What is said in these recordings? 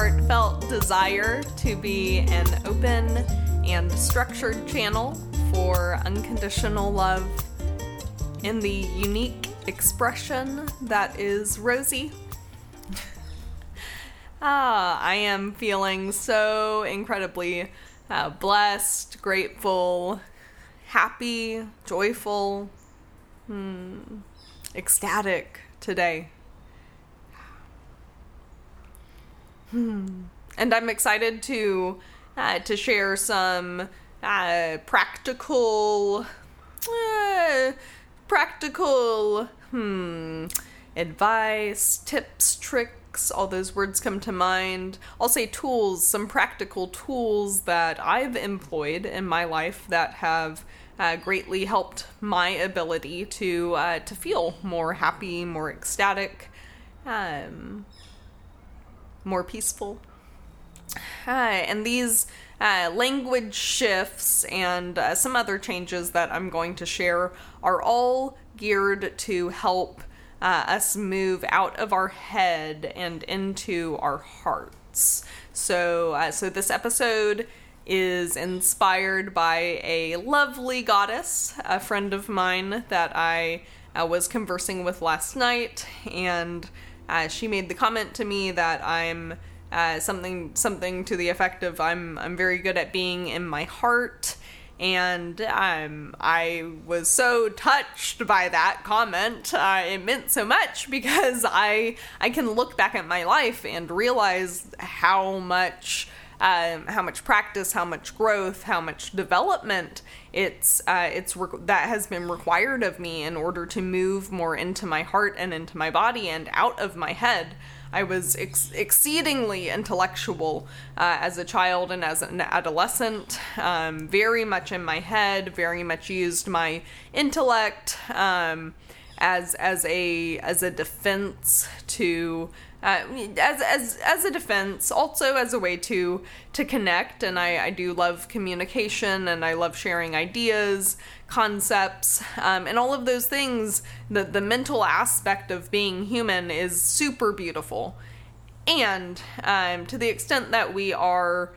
heartfelt desire to be an open and structured channel for unconditional love in the unique expression that is Rosey. ah, I am feeling so incredibly uh, blessed, grateful, happy, joyful, hmm, ecstatic today. And I'm excited to uh, to share some uh, practical, uh, practical, hmm, advice, tips, tricks. All those words come to mind. I'll say tools, some practical tools that I've employed in my life that have uh, greatly helped my ability to uh, to feel more happy, more ecstatic, um, more peaceful. Uh, and these uh, language shifts and uh, some other changes that I'm going to share are all geared to help uh, us move out of our head and into our hearts. So, uh, so this episode is inspired by a lovely goddess, a friend of mine that I uh, was conversing with last night, and uh, she made the comment to me that I'm uh, something something to the effect of I'm I'm very good at being in my heart and um, I was so touched by that comment. Uh, it meant so much because I I can look back at my life and realize how much um, how much practice, how much growth, how much development it's uh, it's re- that has been required of me in order to move more into my heart and into my body and out of my head. I was ex- exceedingly intellectual uh, as a child and as an adolescent, um, very much in my head, very much used my intellect um, as as a as a defense to uh, as as as a defense, also as a way to to connect. And I, I do love communication, and I love sharing ideas, concepts, um, and all of those things. The the mental aspect of being human is super beautiful, and um, to the extent that we are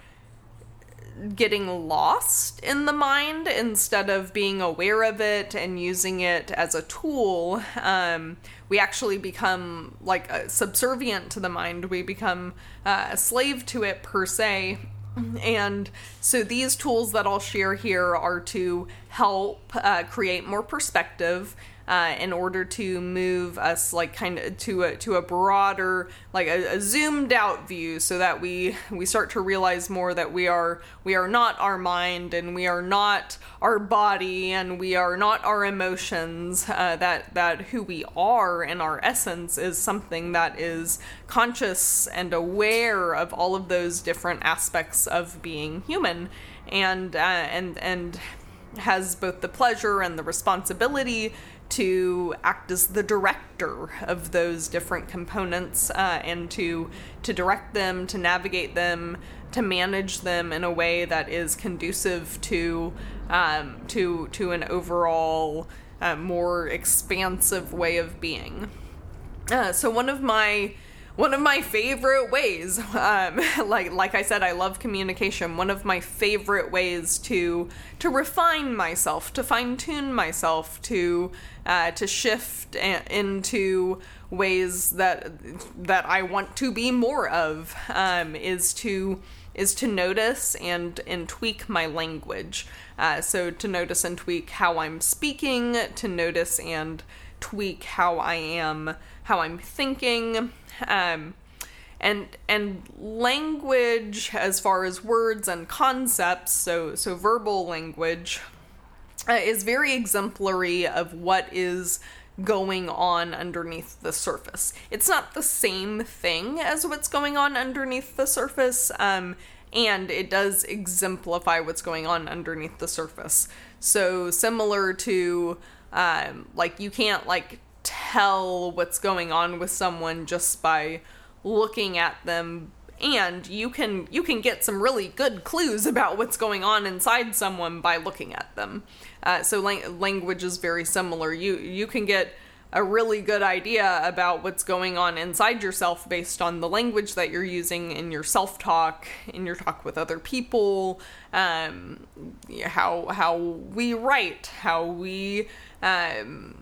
getting lost in the mind instead of being aware of it and using it as a tool um, we actually become like uh, subservient to the mind. We become uh, a slave to it per se. And so these tools that i'll share here are to help uh, create more perspective uh, in order to move us like kind of to a to a broader like a, a, zoomed out view so that we we start to realize more that we are we are not our mind and we are not our body and we are not our emotions uh, that that who we are in our essence is something that is conscious and aware of all of those different aspects of being human. And uh, and and has both the pleasure and the responsibility to act as the director of those different components uh, and to to direct them, to navigate them, to manage them in a way that is conducive to um, to to an overall uh, more expansive way of being. Uh, so one of my one of my favorite ways um, like like i said i love communication. One of my favorite ways to to refine myself to fine tune myself to uh, to shift a- into ways that that i want to be more of um, is to is to notice and and tweak my language. Uh, so to notice and tweak how i'm speaking to notice and tweak how i am how i'm thinking um, and and language as far as words and concepts so so verbal language uh, is very exemplary of what is going on underneath the surface. It's not the same thing as what's going on underneath the surface um, and it does exemplify what's going on underneath the surface. So similar to um, like you can't like tell what's going on with someone just by looking at them. And you can you can get some really good clues about what's going on inside someone by looking at them. Uh, so lang- language is very similar. You you can get a really good idea about what's going on inside yourself based on the language that you're using in your self talk, in your talk with other people, um, how how we write, how we um,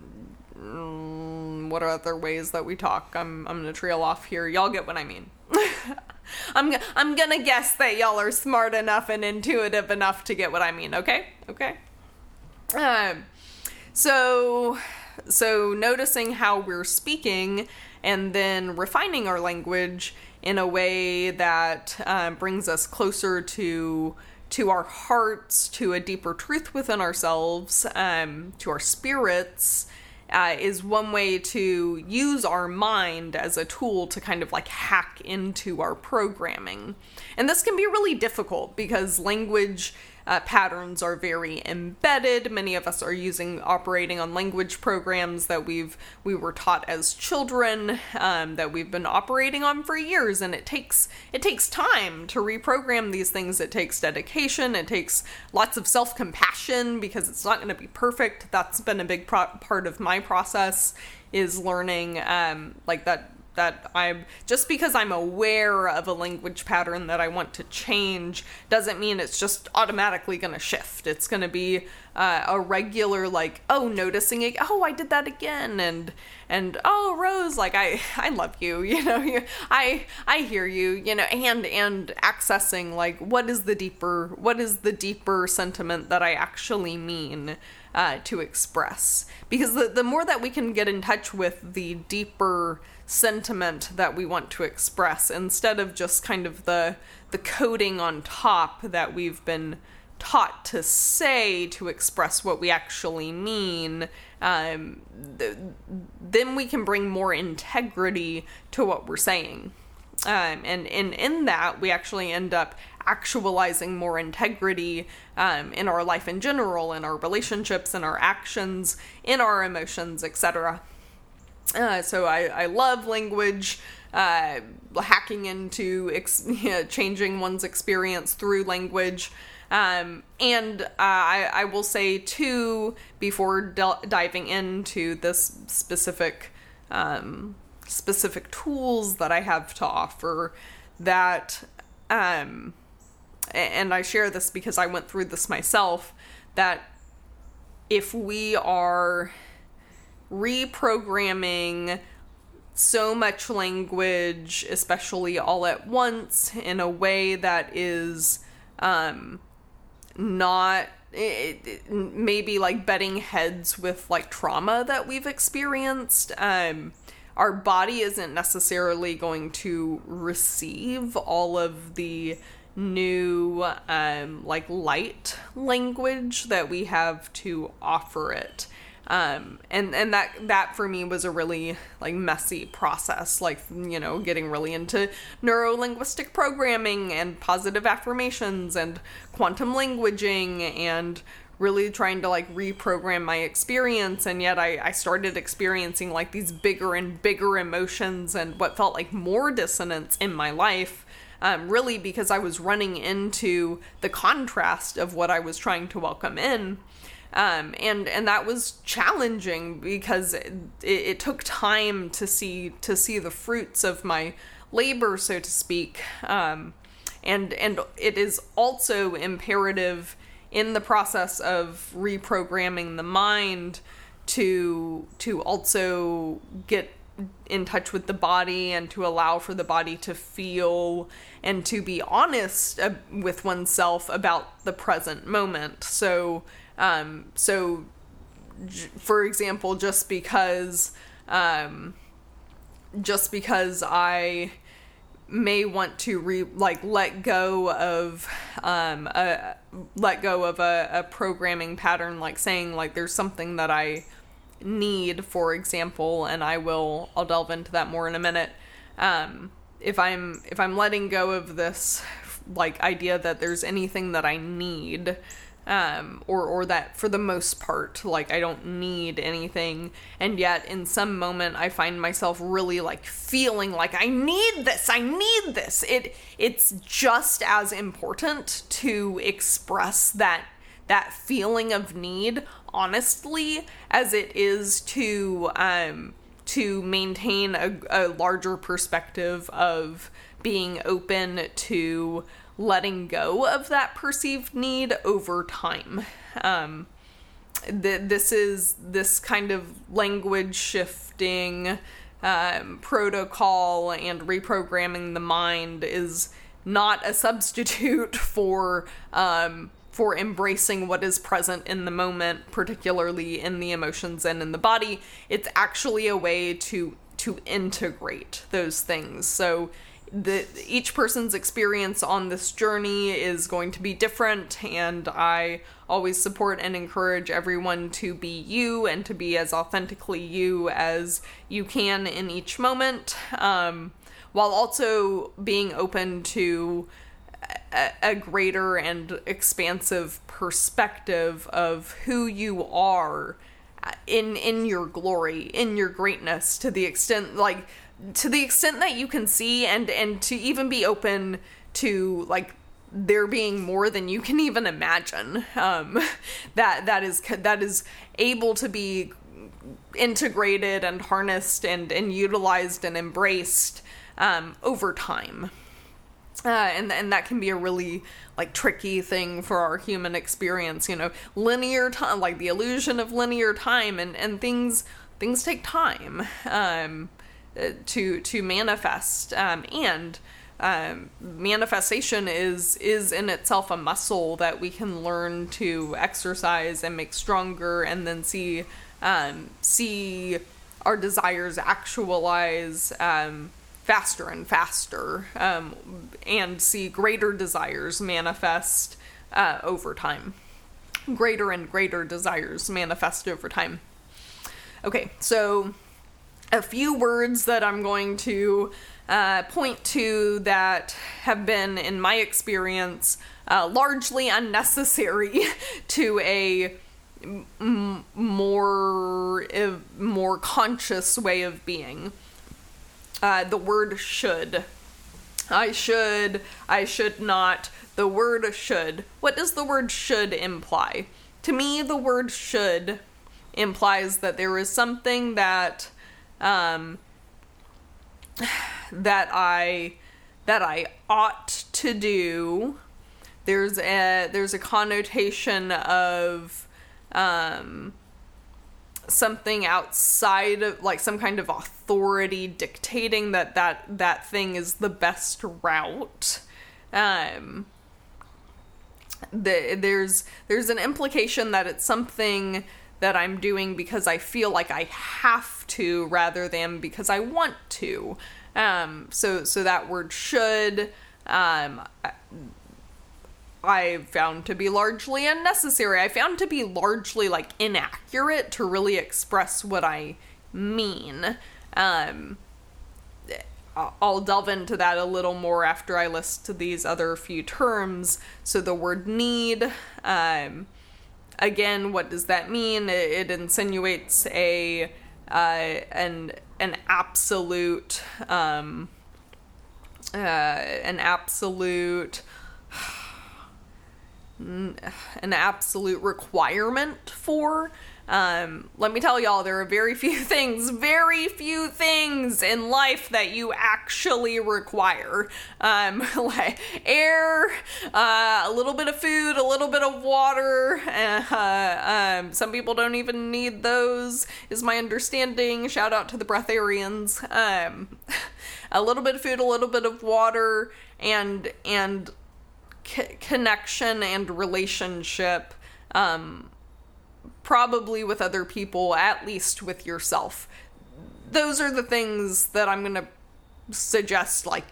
mm, what are other ways that we talk? I'm I'm gonna trail off here. Y'all get what I mean. I'm I'm gonna guess that y'all are smart enough and intuitive enough to get what I mean. Okay, okay. Um, so so noticing how we're speaking and then refining our language in a way that uh, brings us closer to to our hearts, to a deeper truth within ourselves, um, to our spirits, uh, is one way to use our mind as a tool to kind of like hack into our programming. And this can be really difficult because language uh, patterns are very embedded. Many of us are using operating on language programs that we've we were taught as children um, that we've been operating on for years, and it takes it takes time to reprogram these things. It takes dedication. It takes lots of self compassion because it's not going to be perfect. That's been a big pro- part of my process is learning um, like that that I'm just because I'm aware of a language pattern that I want to change doesn't mean it's just automatically going to shift. It's going to be uh, a regular like oh noticing it oh I did that again and and oh Rose like I I love you you know I I hear you you know and and accessing like what is the deeper what is the deeper sentiment that I actually mean uh, to express because the the more that we can get in touch with the deeper sentiment that we want to express instead of just kind of the the coding on top that we've been taught to say to express what we actually mean um, th- then we can bring more integrity to what we're saying. Um, and, and in that we actually end up actualizing more integrity um, in our life in general in our relationships in our actions in our emotions etc uh, so I, I love language, uh, hacking into ex- changing one's experience through language. Um, and uh, I, I will say, too, before del- diving into this specific um, specific tools that I have to offer, that, um, and I share this because I went through this myself, that if we are reprogramming so much language, especially all at once, in a way that is um, not it, it, maybe like betting heads with like trauma that we've experienced. Um, our body isn't necessarily going to receive all of the new um, like light language that we have to offer it um, and and that that for me was a really like messy process like you know getting really into neuro linguistic programming and positive affirmations and quantum languaging and really trying to like reprogram my experience. And yet I, I started experiencing like these bigger and bigger emotions and what felt like more dissonance in my life um, really because I was running into the contrast of what I was trying to welcome in um, and and that was challenging because it, it, took time to see to see the fruits of my labor, so to speak. Um, and and it is also imperative in the process of reprogramming the mind to to also get in touch with the body and to allow for the body to feel and to be honest uh, with oneself about the present moment. So um, so, j- for example, just because, um, just because I may want to re like let go of um a let go of a, a programming pattern like saying like there's something that I need for example and I will I'll delve into that more in a minute. Um if I'm if I'm letting go of this like idea that there's anything that I need um, or or that for the most part, like I don't need anything, and yet in some moment I find myself really like feeling like I need this, I need this. It it's just as important to express that that feeling of need honestly as it is to um to maintain a, a larger perspective of being open to letting go of that perceived need over time. Um, th- this is this kind of language shifting um, protocol and reprogramming the mind is not a substitute for um, for embracing what is present in the moment, particularly in the emotions and in the body. It's actually a way to to integrate those things. So the each person's experience on this journey is going to be different and I always support and encourage everyone to be you and to be as authentically you as you can in each moment um, while also being open to a, a greater and expansive perspective of who you are in in your glory in your greatness to the extent like to the extent that you can see and and to even be open to like there being more than you can even imagine um that that is that is able to be integrated and harnessed and and utilized and embraced um over time. Uh, and and that can be a really like tricky thing for our human experience you know linear time like the illusion of linear time and and things things take time. Um to to manifest um, and um, manifestation is is in itself a muscle that we can learn to exercise and make stronger and then see um, see our desires actualize um, faster and faster um, and see greater desires manifest uh, over time. Greater and greater desires manifest over time. Okay so a few words that I'm going to uh, point to that have been, in my experience, uh, largely unnecessary to a m- more uh, more conscious way of being. Uh, the word should. I should. I should not. The word should. What does the word should imply? To me, the word should implies that there is something that um, that I that I ought to do. There's a there's a connotation of um, something outside of like some kind of authority dictating that that that thing is the best route. Um, the, there's there's an implication that it's something that I'm doing because I feel like I have to rather than because I want to. Um, so so that word should um, I found to be largely unnecessary. I found to be largely like inaccurate to really express what I mean. Um, I'll delve into that a little more after I list these other few terms. So the word need, um, again, what does that mean? It, it insinuates a uh, an an absolute um, uh, an absolute an absolute requirement for um, let me tell y'all, there are very few things, very few things in life that you actually require. Um, like air, uh, a little bit of food, a little bit of water. Uh, um, some people don't even need those, is my understanding. Shout out to the breatharians. Um, a little bit of food, a little bit of water, and and c- connection and relationship. Um, probably with other people, at least with yourself. Those are the things that I'm going to suggest like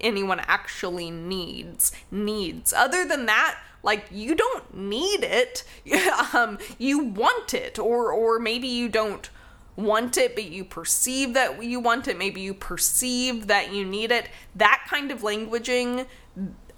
anyone actually needs needs. Other than that like you don't need it. Um you want it or or maybe you don't want it but you perceive that you want it. Maybe you perceive that you need it. That kind of languaging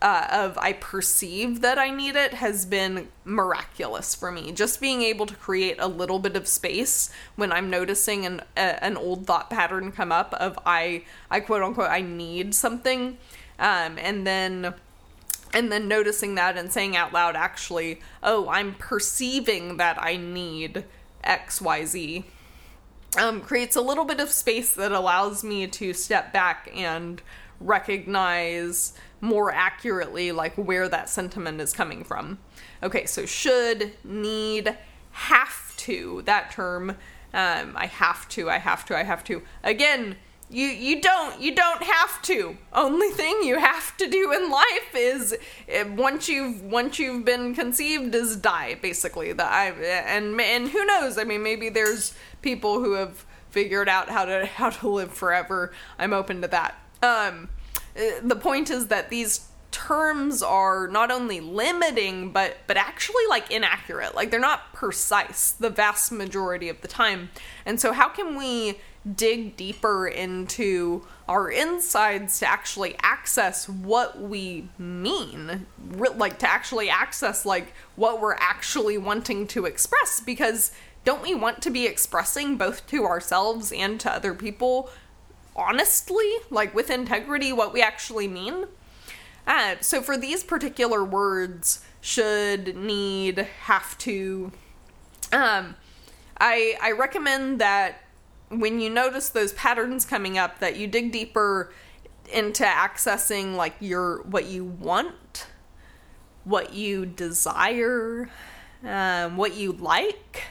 uh, of I perceive that I need it has been miraculous for me. Just being able to create a little bit of space when I'm noticing an a, an old thought pattern come up of I I quote unquote I need something, um, and then and then noticing that and saying out loud, actually, oh, I'm perceiving that I need XYZ, um, creates a little bit of space that allows me to step back and recognize more accurately like where that sentiment is coming from. Okay, so should, need, have to, that term, um, I have to, I have to, I have to. Again, you you don't you don't have to. Only thing you have to do in life is eh, once you've once you've been conceived is die basically. The I, and and who knows? I mean maybe there's people who have figured out how to how to live forever. I'm open to that. Um Uh, the point is that these terms are not only limiting but but actually like inaccurate. Like they're not precise the vast majority of the time. And so how can we dig deeper into our insides to actually access what we mean? Like to actually access like what we're actually wanting to express? Because don't we want to be expressing both to ourselves and to other people honestly like with integrity what we actually mean. Uh, so for these particular words should need have to um i i recommend that when you notice those patterns coming up that you dig deeper into accessing like your what you want what you desire um, what you like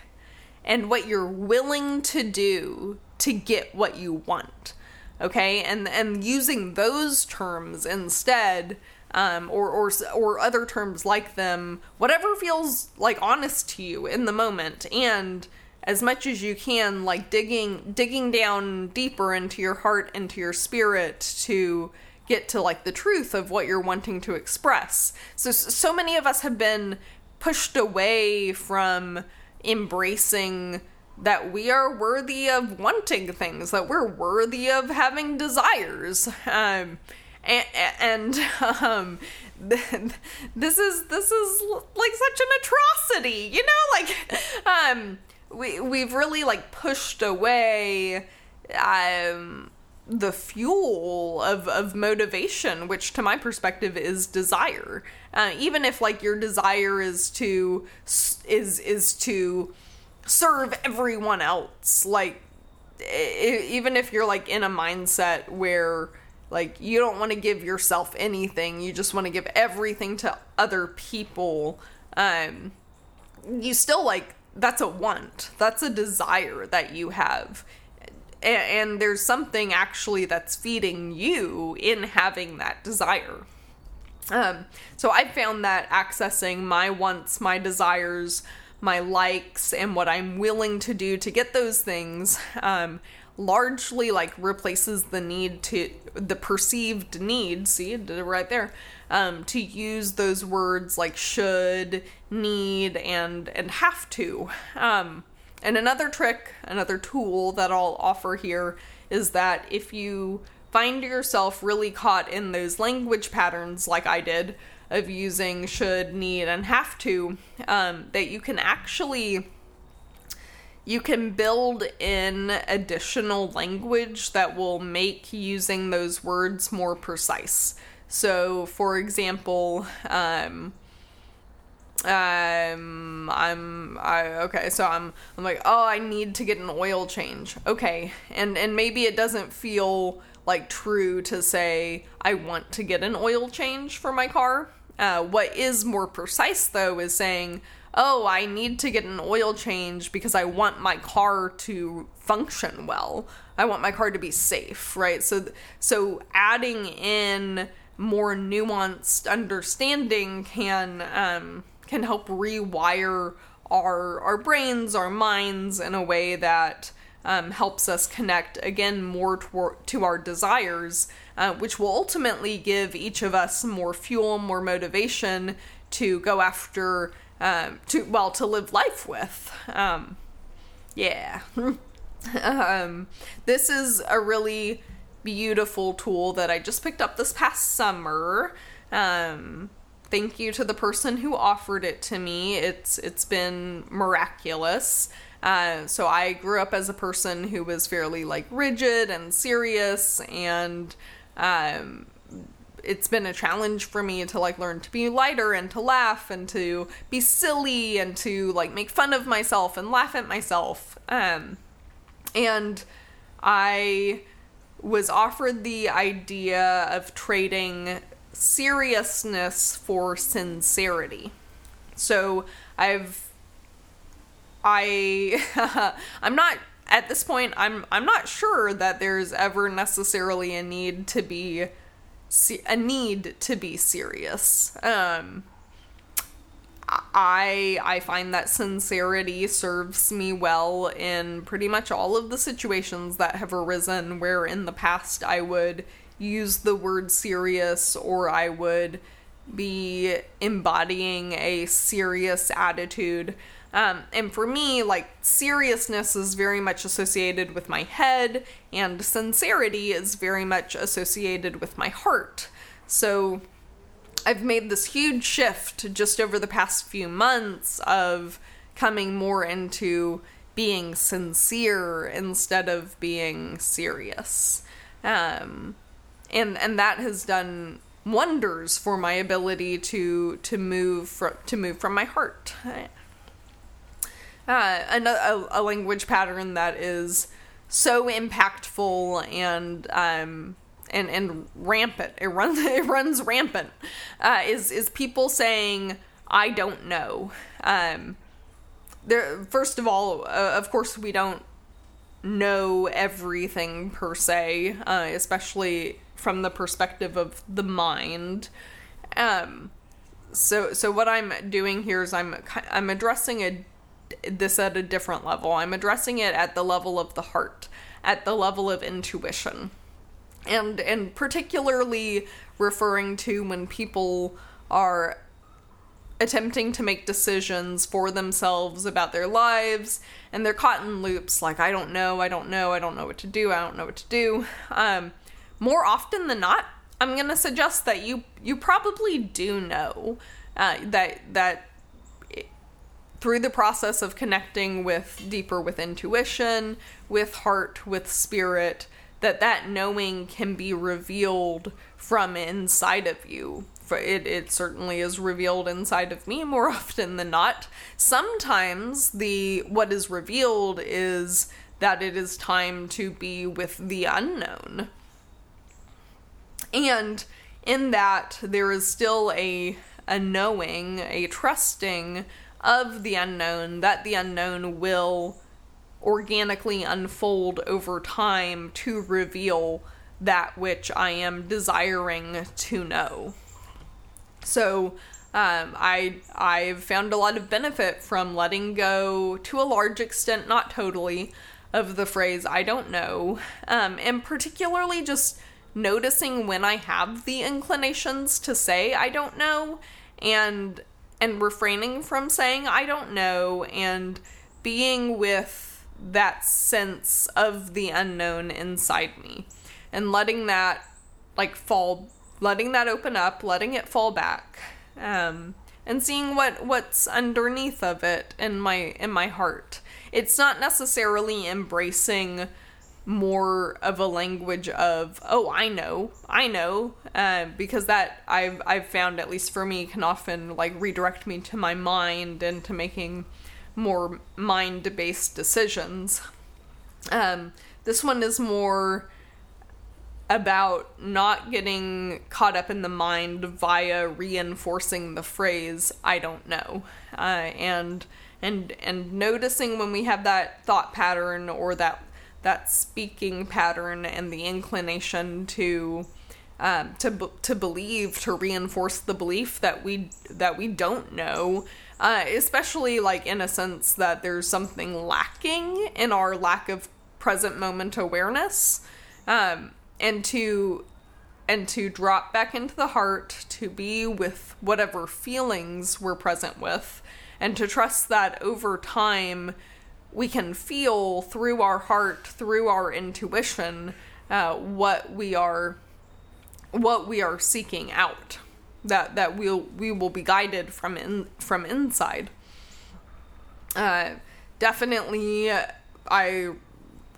and what you're willing to do to get what you want okay? And and using those terms instead um, or or or other terms like them whatever feels like honest to you in the moment and as much as you can like digging digging down deeper into your heart into your spirit to get to like the truth of what you're wanting to express. So so many of us have been pushed away from embracing that we are worthy of wanting things that we're worthy of having desires um and, and um this is this is like such an atrocity you know like um we we've really like pushed away um the fuel of, of motivation, which to my perspective is desire. Uh, even if like your desire is to is is to serve everyone else, like even if you're like in a mindset where like you don't want to give yourself anything, you just want to give everything to other people. Um, you still like that's a want. That's a desire that you have. And, there's something actually that's feeding you in having that desire. Um, so I found that accessing my wants, my desires, my likes, and what I'm willing to do to get those things um, largely like replaces the need to the perceived need. See, did it right there um, to use those words like should, need, and and have to. Um, and another trick, another tool that I'll offer here is that if you find yourself really caught in those language patterns like I did of using should, need, and have to, um, that you can actually you can build in additional language that will make using those words more precise. So, for example, um, um i'm i okay so i'm i'm like oh i need to get an oil change okay and and maybe it doesn't feel like true to say i want to get an oil change for my car uh, what is more precise though is saying oh i need to get an oil change because i want my car to function well. I want my car to be safe right? So so adding in more nuanced understanding can um, can help rewire our our brains, our minds in a way that um, helps us connect again more to, to our desires, uh, which will ultimately give each of us more fuel, more motivation to go after um, to well to live life with. Um, yeah. um, this is a really beautiful tool that I just picked up this past summer. Um, thank you to the person who offered it to me. It's it's been miraculous. Uh, so I grew up as a person who was fairly like rigid and serious, and um, it's been a challenge for me to like learn to be lighter and to laugh and to be silly and to like make fun of myself and laugh at myself. Um, and I was offered the idea of trading seriousness for sincerity. So I've I I'm not at this point I'm I'm not sure that there's ever necessarily a need to be a need to be serious. Um I I find that sincerity serves me well in pretty much all of the situations that have arisen where in the past I would use the word serious or I would be embodying a serious attitude. Um, and for me, like, seriousness is very much associated with my head, and sincerity is very much associated with my heart. So I've made this huge shift just over the past few months of coming more into being sincere instead of being serious. Um, and and that has done wonders for my ability to to move from to move from my heart. Uh, a, a language pattern that is so impactful and um, and and rampant. It runs it runs rampant. Uh, is is people saying I don't know. Um, there. First of all, uh, of course, we don't know everything per se, uh, especially from the perspective of the mind. Um, so so what I'm doing here is I'm I'm addressing a this at a different level. I'm addressing it at the level of the heart, at the level of intuition. And and particularly referring to when people are attempting to make decisions for themselves about their lives and they're caught in loops like I don't know, I don't know, I don't know what to do, I don't know what to do. Um, more often than not, I'm gonna suggest that you you probably do know uh, that that through the process of connecting with deeper with intuition, with heart, with spirit, that that knowing can be revealed from inside of you. It, it certainly is revealed inside of me more often than not. Sometimes the what is revealed is that it is time to be with the unknown. And in that there is still a a knowing, a trusting of the unknown that the unknown will organically unfold over time to reveal that which I am desiring to know. So, um, I I've found a lot of benefit from letting go to a large extent, not totally, of the phrase "I don't know," um, and particularly just noticing when I have the inclinations to say "I don't know," and and refraining from saying I don't know, and being with that sense of the unknown inside me and letting that like fall letting that open up letting it fall back um, and seeing what what's underneath of it in my in my heart. It's not necessarily embracing more of a language of oh i know i know uh, because that i've i've found at least for me can often like redirect me to my mind and to making more mind based decisions. Um, this one is more about not getting caught up in the mind via reinforcing the phrase "I don't know," uh, and and and noticing when we have that thought pattern or that that speaking pattern and the inclination to um, to to believe to reinforce the belief that we that we don't know uh, especially like in a sense that there's something lacking in our lack of present moment awareness um, and to and to drop back into the heart to be with whatever feelings we're present with and to trust that over time we can feel through our heart through our intuition uh, what we are what we are seeking out that that we'll we will be guided from in from inside. Uh, definitely, I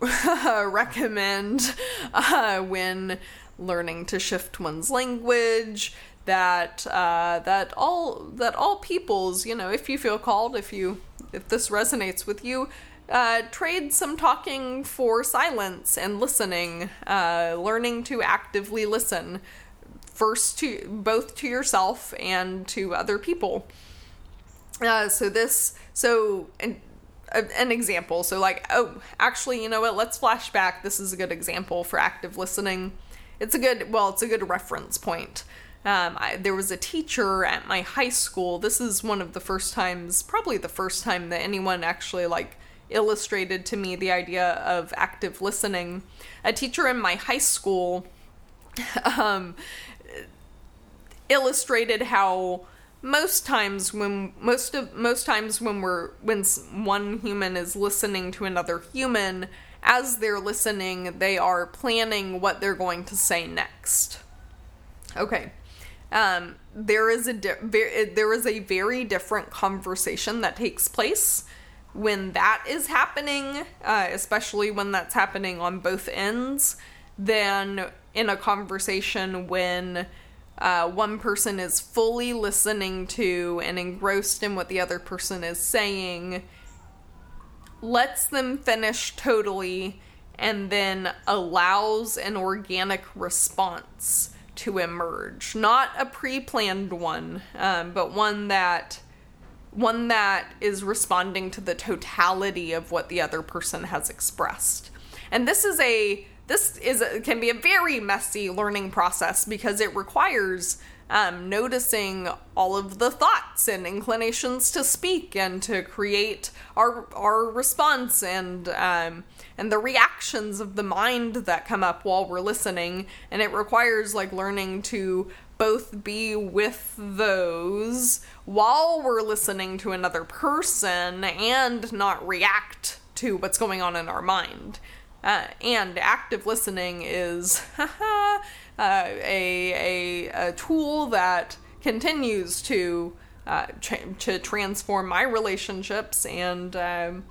recommend uh, when learning to shift one's language, that uh, that all that all peoples, you know, if you feel called, if you if this resonates with you, uh, trade some talking for silence and listening, uh, learning to actively listen, first to both to yourself and to other people. Uh, so this, so an, an example. So like, oh, actually, you know what? Let's flash back. This is a good example for active listening. It's a good, well, it's a good reference point. Um, I, there was a teacher at my high school. This is one of the first times, probably the first time that anyone actually like illustrated to me the idea of active listening. A teacher in my high school um, illustrated how most times when most of most times when we're when one human is listening to another human as they're listening they are planning what they're going to say next okay um, there is a di- ver- there is a very different conversation that takes place when that is happening, uh, especially when that's happening on both ends, than in a conversation when uh, one person is fully listening to and engrossed in what the other person is saying, lets them finish totally, and then allows an organic response to emerge. Not a pre planned one, um, but one that one that is responding to the totality of what the other person has expressed. And this is a this is a, can be a very messy learning process because it requires um, noticing all of the thoughts and inclinations to speak and to create our our response and um, and the reactions of the mind that come up while we're listening and it requires like learning to both be with those while we're listening to another person and not react to what's going on in our mind. Uh, and active listening is uh, a, a, a tool that continues to uh, tra- to transform my relationships and um,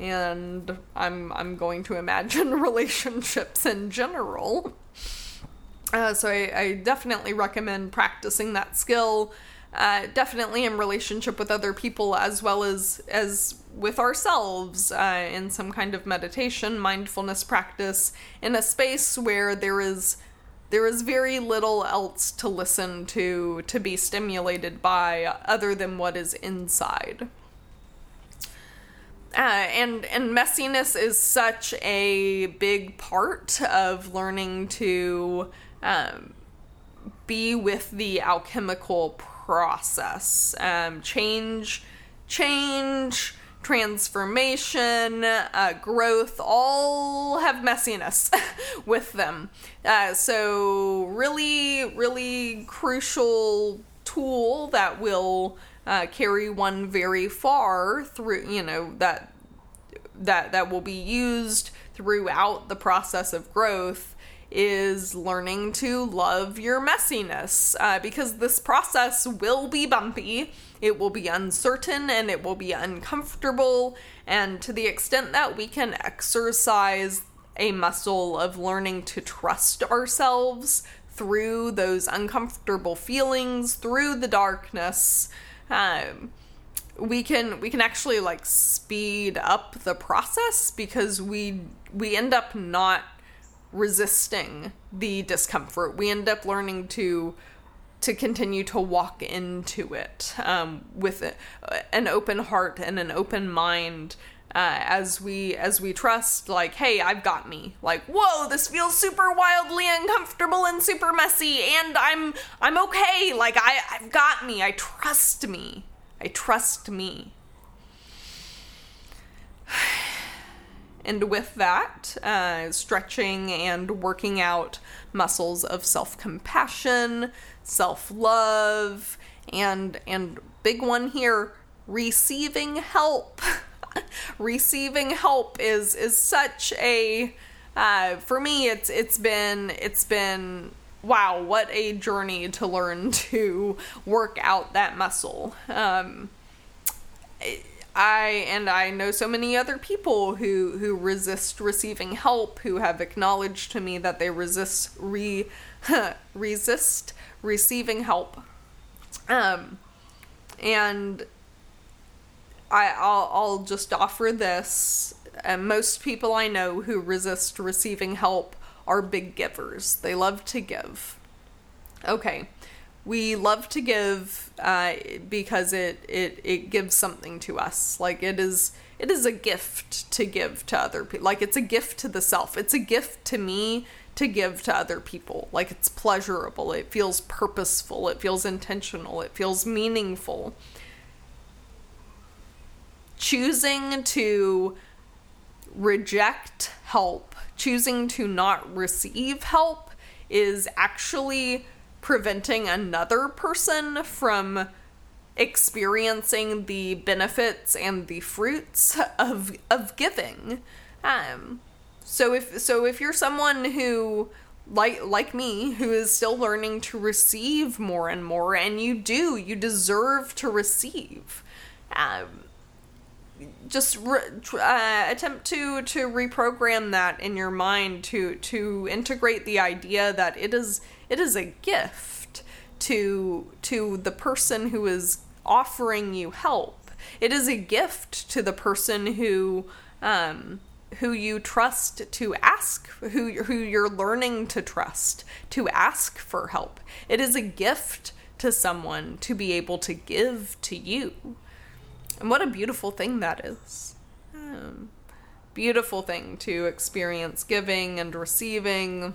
and I'm I'm going to imagine relationships in general. Uh, so I, I, definitely recommend practicing that skill. Uh, definitely in relationship with other people as well as as with ourselves uh, in some kind of meditation mindfulness practice in a space where there is there is very little else to listen to to be stimulated by other than what is inside uh, and and messiness is such a big part of learning to um, be with the alchemical process. Um, change, change, transformation, uh, growth, all have messiness with them. Uh, so, really, really crucial tool that will uh, carry one very far through, you know, that that that will be used throughout the process of growth is learning to love your messiness uh, because this process will be bumpy, it will be uncertain, and it will be uncomfortable. And to the extent that we can exercise a muscle of learning to trust ourselves through those uncomfortable feelings, through the darkness, um, we can we can actually like speed up the process because we we end up not resisting the discomfort. We end up learning to to continue to walk into it um, with an open heart and an open mind uh, as we as we trust like hey i've got me. Like whoa this feels super wildly uncomfortable and super messy and i'm i'm okay. Like i i've got me. I trust me. I trust me. And with that, uh, stretching and working out muscles of self compassion, self love, and and big one here, receiving help. receiving help is is such a uh, for me it's it's been it's been wow what a journey to learn to work out that muscle um, I and I know so many other people who who resist receiving help who have acknowledged to me that they resist re resist receiving help. Um and I I'll, I'll just offer this. And most people I know who resist receiving help are big givers. They love to give. Okay we love to give uh, because it, it it gives something to us like it is it is a gift to give to other people like it's a gift to the self it's a gift to me to give to other people like it's pleasurable it feels purposeful it feels intentional it feels meaningful choosing to reject help choosing to not receive help is actually preventing another person from experiencing the benefits and the fruits of of giving. Um, so if so if you're someone who like like me who is still learning to receive more and more and you do you deserve to receive um, just re- uh, attempt to to reprogram that in your mind to to integrate the idea that it is it is a gift to to the person who is offering you help. It is a gift to the person who um, who you trust to ask, who who you're learning to trust to ask for help. It is a gift to someone to be able to give to you. And what a beautiful thing that is. Um, beautiful thing to experience giving and receiving.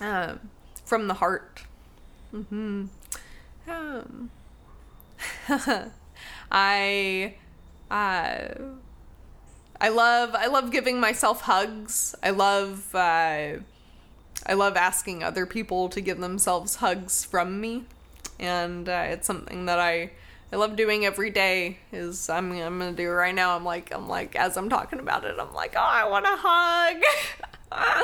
Um, from the heart. Mm-hmm. Um, I, uh, I love I love giving myself hugs. I love uh, I love asking other people to give themselves hugs from me, and uh, it's something that I I love doing every day. Is I'm I'm gonna do right now. I'm like I'm like as I'm talking about it, I'm like oh I want a hug. uh,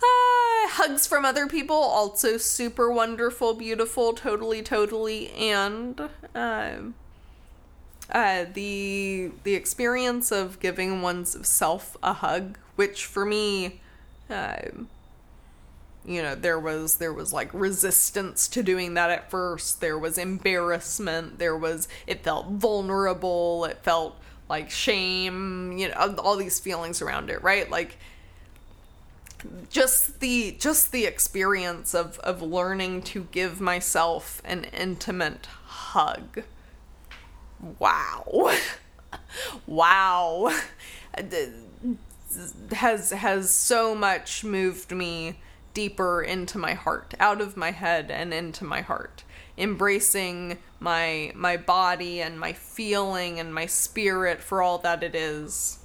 hugs from other people also super wonderful, beautiful, totally, totally, and uh, uh, the the experience of giving one's self a hug, which for me, uh, you know, there was there was like resistance to doing that at first. There was embarrassment. There was it felt vulnerable. It felt like shame. You know, all these feelings around it, right? Like just the just the experience of of learning to give myself an intimate hug wow wow has has so much moved me deeper into my heart out of my head and into my heart embracing my my body and my feeling and my spirit for all that it is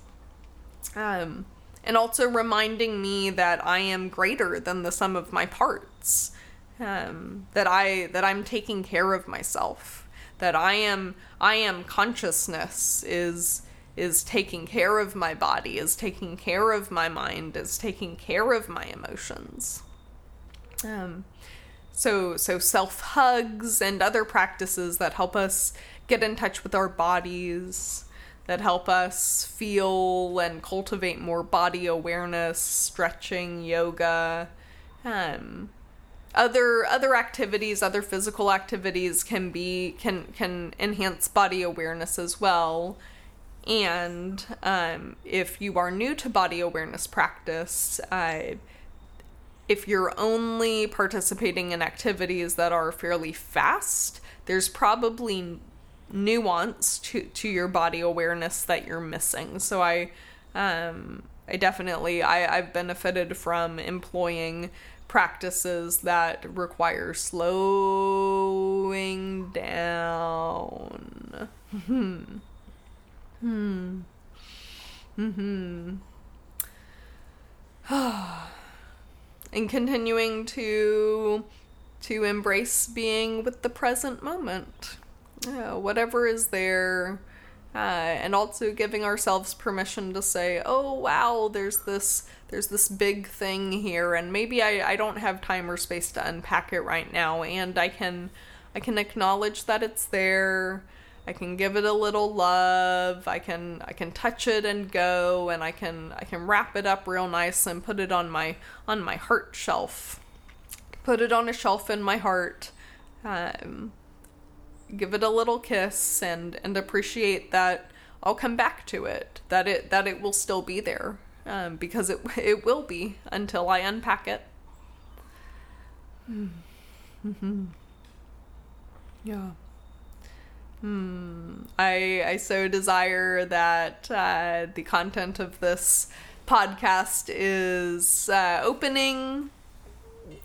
um and also reminding me that I am greater than the sum of my parts. Um, that I that I'm taking care of myself. That I am I am consciousness is is taking care of my body, is taking care of my mind, is taking care of my emotions. Um, so so self hugs and other practices that help us get in touch with our bodies that help us feel and cultivate more body awareness, stretching, yoga, um, other other activities, other physical activities can be can can enhance body awareness as well. And um, if you are new to body awareness practice, uh, if you're only participating in activities that are fairly fast, there's probably nuance to to your body awareness that you're missing. So I um I definitely I I've benefited from employing practices that require slowing down. Hmm. Hmm. And continuing to to embrace being with the present moment yeah, whatever is there. Uh, and also giving ourselves permission to say, "Oh wow, there's this there's this big thing here, and maybe I, I don't have time or space to unpack it right now, and I can I can acknowledge that it's there, I can give it a little love. I can I can touch it and go and I can I can wrap it up real nice and put it on my on my heart shelf. Put it on a shelf in my heart. Um, give it a little kiss and and appreciate that I'll come back to it. That it that it will still be there. Um, because it it will be until I unpack it. Mm-hmm. Yeah. Hmm. I I so desire that uh, the content of this podcast is uh, opening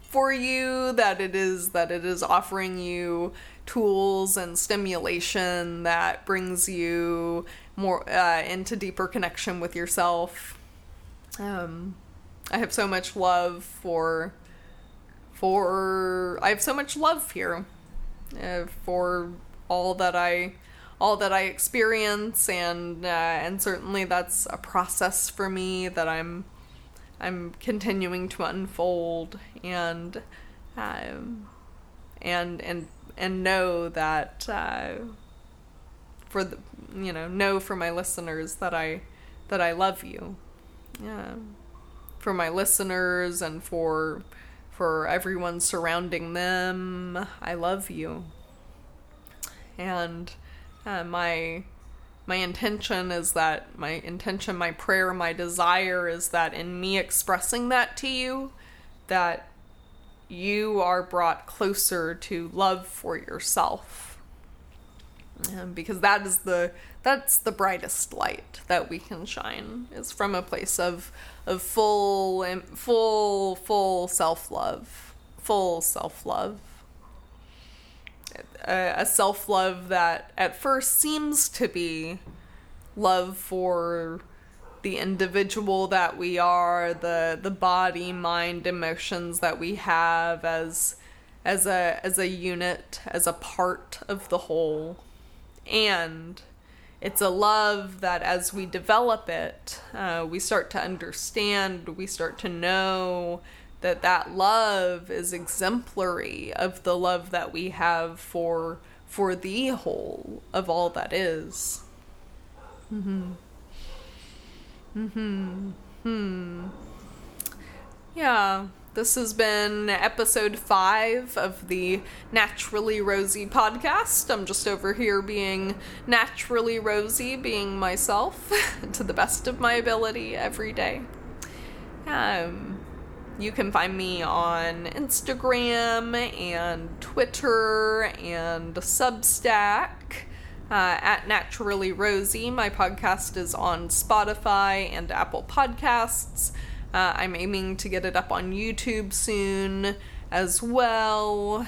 for you. That it is that it is offering you tools and stimulation that brings you more uh, into deeper connection with yourself. Um, I have so much love for for I have so much love here uh, for all that I all that I experience and uh, and certainly that's a process for me that I'm I'm continuing to unfold and um, and and and know that uh, for the you know know for my listeners that I that I love you. Yeah for my listeners and for for everyone surrounding them I love you and uh, my my intention is that my intention my prayer my desire is that in me expressing that to you that you are brought closer to love for yourself. Um, because that is the that's the brightest light that we can shine is from a place of of full full full self-love full self-love a, a self-love that at first seems to be love for the individual that we are, the the body, mind, emotions that we have as as a as a unit, as a part of the whole. And it's a love that as we develop it, uh, we start to understand, we start to know that that love is exemplary of the love that we have for for the whole of all that is. Mhm. Mhm. Hmm. Yeah, this has been episode 5 of the Naturally Rosey podcast. I'm just over here being naturally Rosey, being myself to the best of my ability every day. Um you can find me on Instagram and Twitter and Substack uh, at Naturally Rosey. My podcast is on Spotify and Apple Podcasts. Uh, I'm aiming to get it up on YouTube soon as well.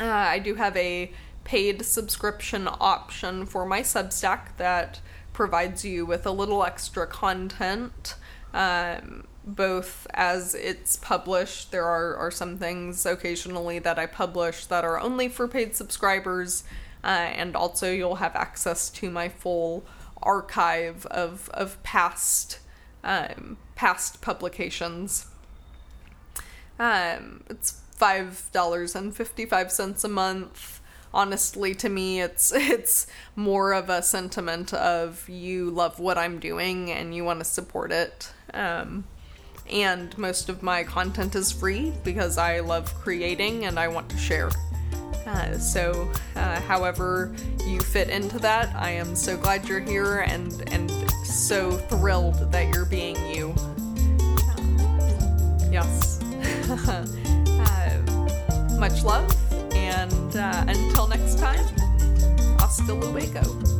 Uh, I do have a paid subscription option for my Substack that provides you with a little extra content. Um, both as it's published. There are, are some things occasionally that I publish that are only for paid subscribers, uh, and also you'll have access to my full archive of, of past um, past publications. Um, it's five dollars and fifty five cents a month. Honestly, to me, it's it's more of a sentiment of you love what I'm doing and you want to support it. Um, and most of my content is free because I love creating and I want to share. Uh, so, uh, however you fit into that, I am so glad you're here and and so thrilled that you're being you. Uh, yes. Uh, much love, and uh, until next time, hasta luego.